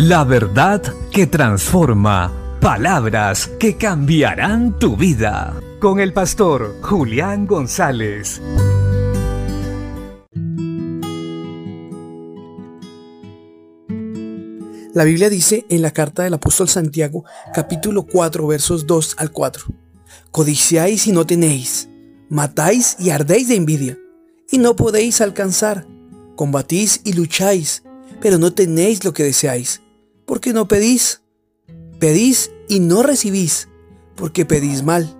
La verdad que transforma. Palabras que cambiarán tu vida. Con el pastor Julián González. La Biblia dice en la carta del apóstol Santiago, capítulo 4, versos 2 al 4. Codiciáis y no tenéis, matáis y ardéis de envidia, y no podéis alcanzar. Combatís y lucháis, pero no tenéis lo que deseáis, porque no pedís. Pedís y no recibís, porque pedís mal,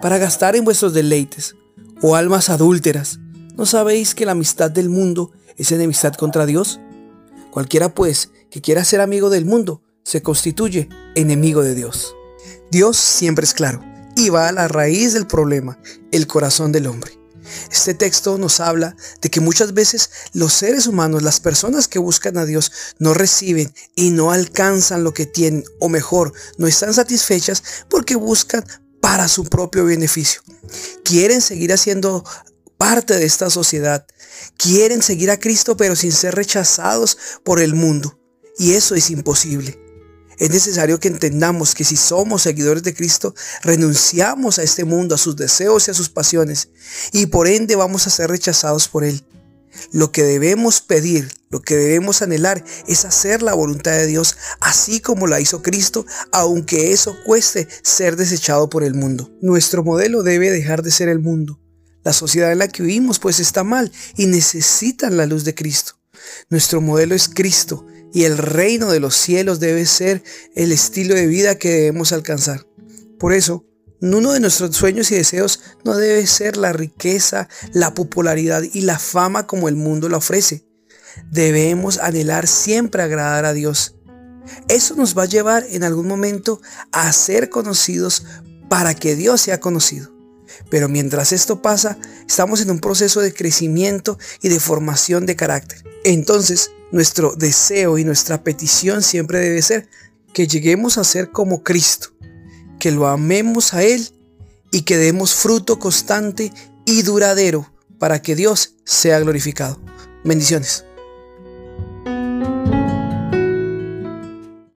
para gastar en vuestros deleites. Oh almas adúlteras, ¿no sabéis que la amistad del mundo es enemistad contra Dios? Cualquiera pues que quiera ser amigo del mundo se constituye enemigo de Dios. Dios siempre es claro y va a la raíz del problema, el corazón del hombre. Este texto nos habla de que muchas veces los seres humanos, las personas que buscan a Dios, no reciben y no alcanzan lo que tienen, o mejor, no están satisfechas porque buscan para su propio beneficio. Quieren seguir haciendo parte de esta sociedad. Quieren seguir a Cristo pero sin ser rechazados por el mundo. Y eso es imposible. Es necesario que entendamos que si somos seguidores de Cristo, renunciamos a este mundo, a sus deseos y a sus pasiones, y por ende vamos a ser rechazados por Él. Lo que debemos pedir, lo que debemos anhelar es hacer la voluntad de Dios así como la hizo Cristo, aunque eso cueste ser desechado por el mundo. Nuestro modelo debe dejar de ser el mundo. La sociedad en la que vivimos pues está mal y necesitan la luz de Cristo. Nuestro modelo es Cristo y el reino de los cielos debe ser el estilo de vida que debemos alcanzar. Por eso, uno de nuestros sueños y deseos no debe ser la riqueza, la popularidad y la fama como el mundo la ofrece. Debemos anhelar siempre agradar a Dios. Eso nos va a llevar en algún momento a ser conocidos para que Dios sea conocido. Pero mientras esto pasa, estamos en un proceso de crecimiento y de formación de carácter. Entonces, nuestro deseo y nuestra petición siempre debe ser que lleguemos a ser como Cristo, que lo amemos a Él y que demos fruto constante y duradero para que Dios sea glorificado. Bendiciones.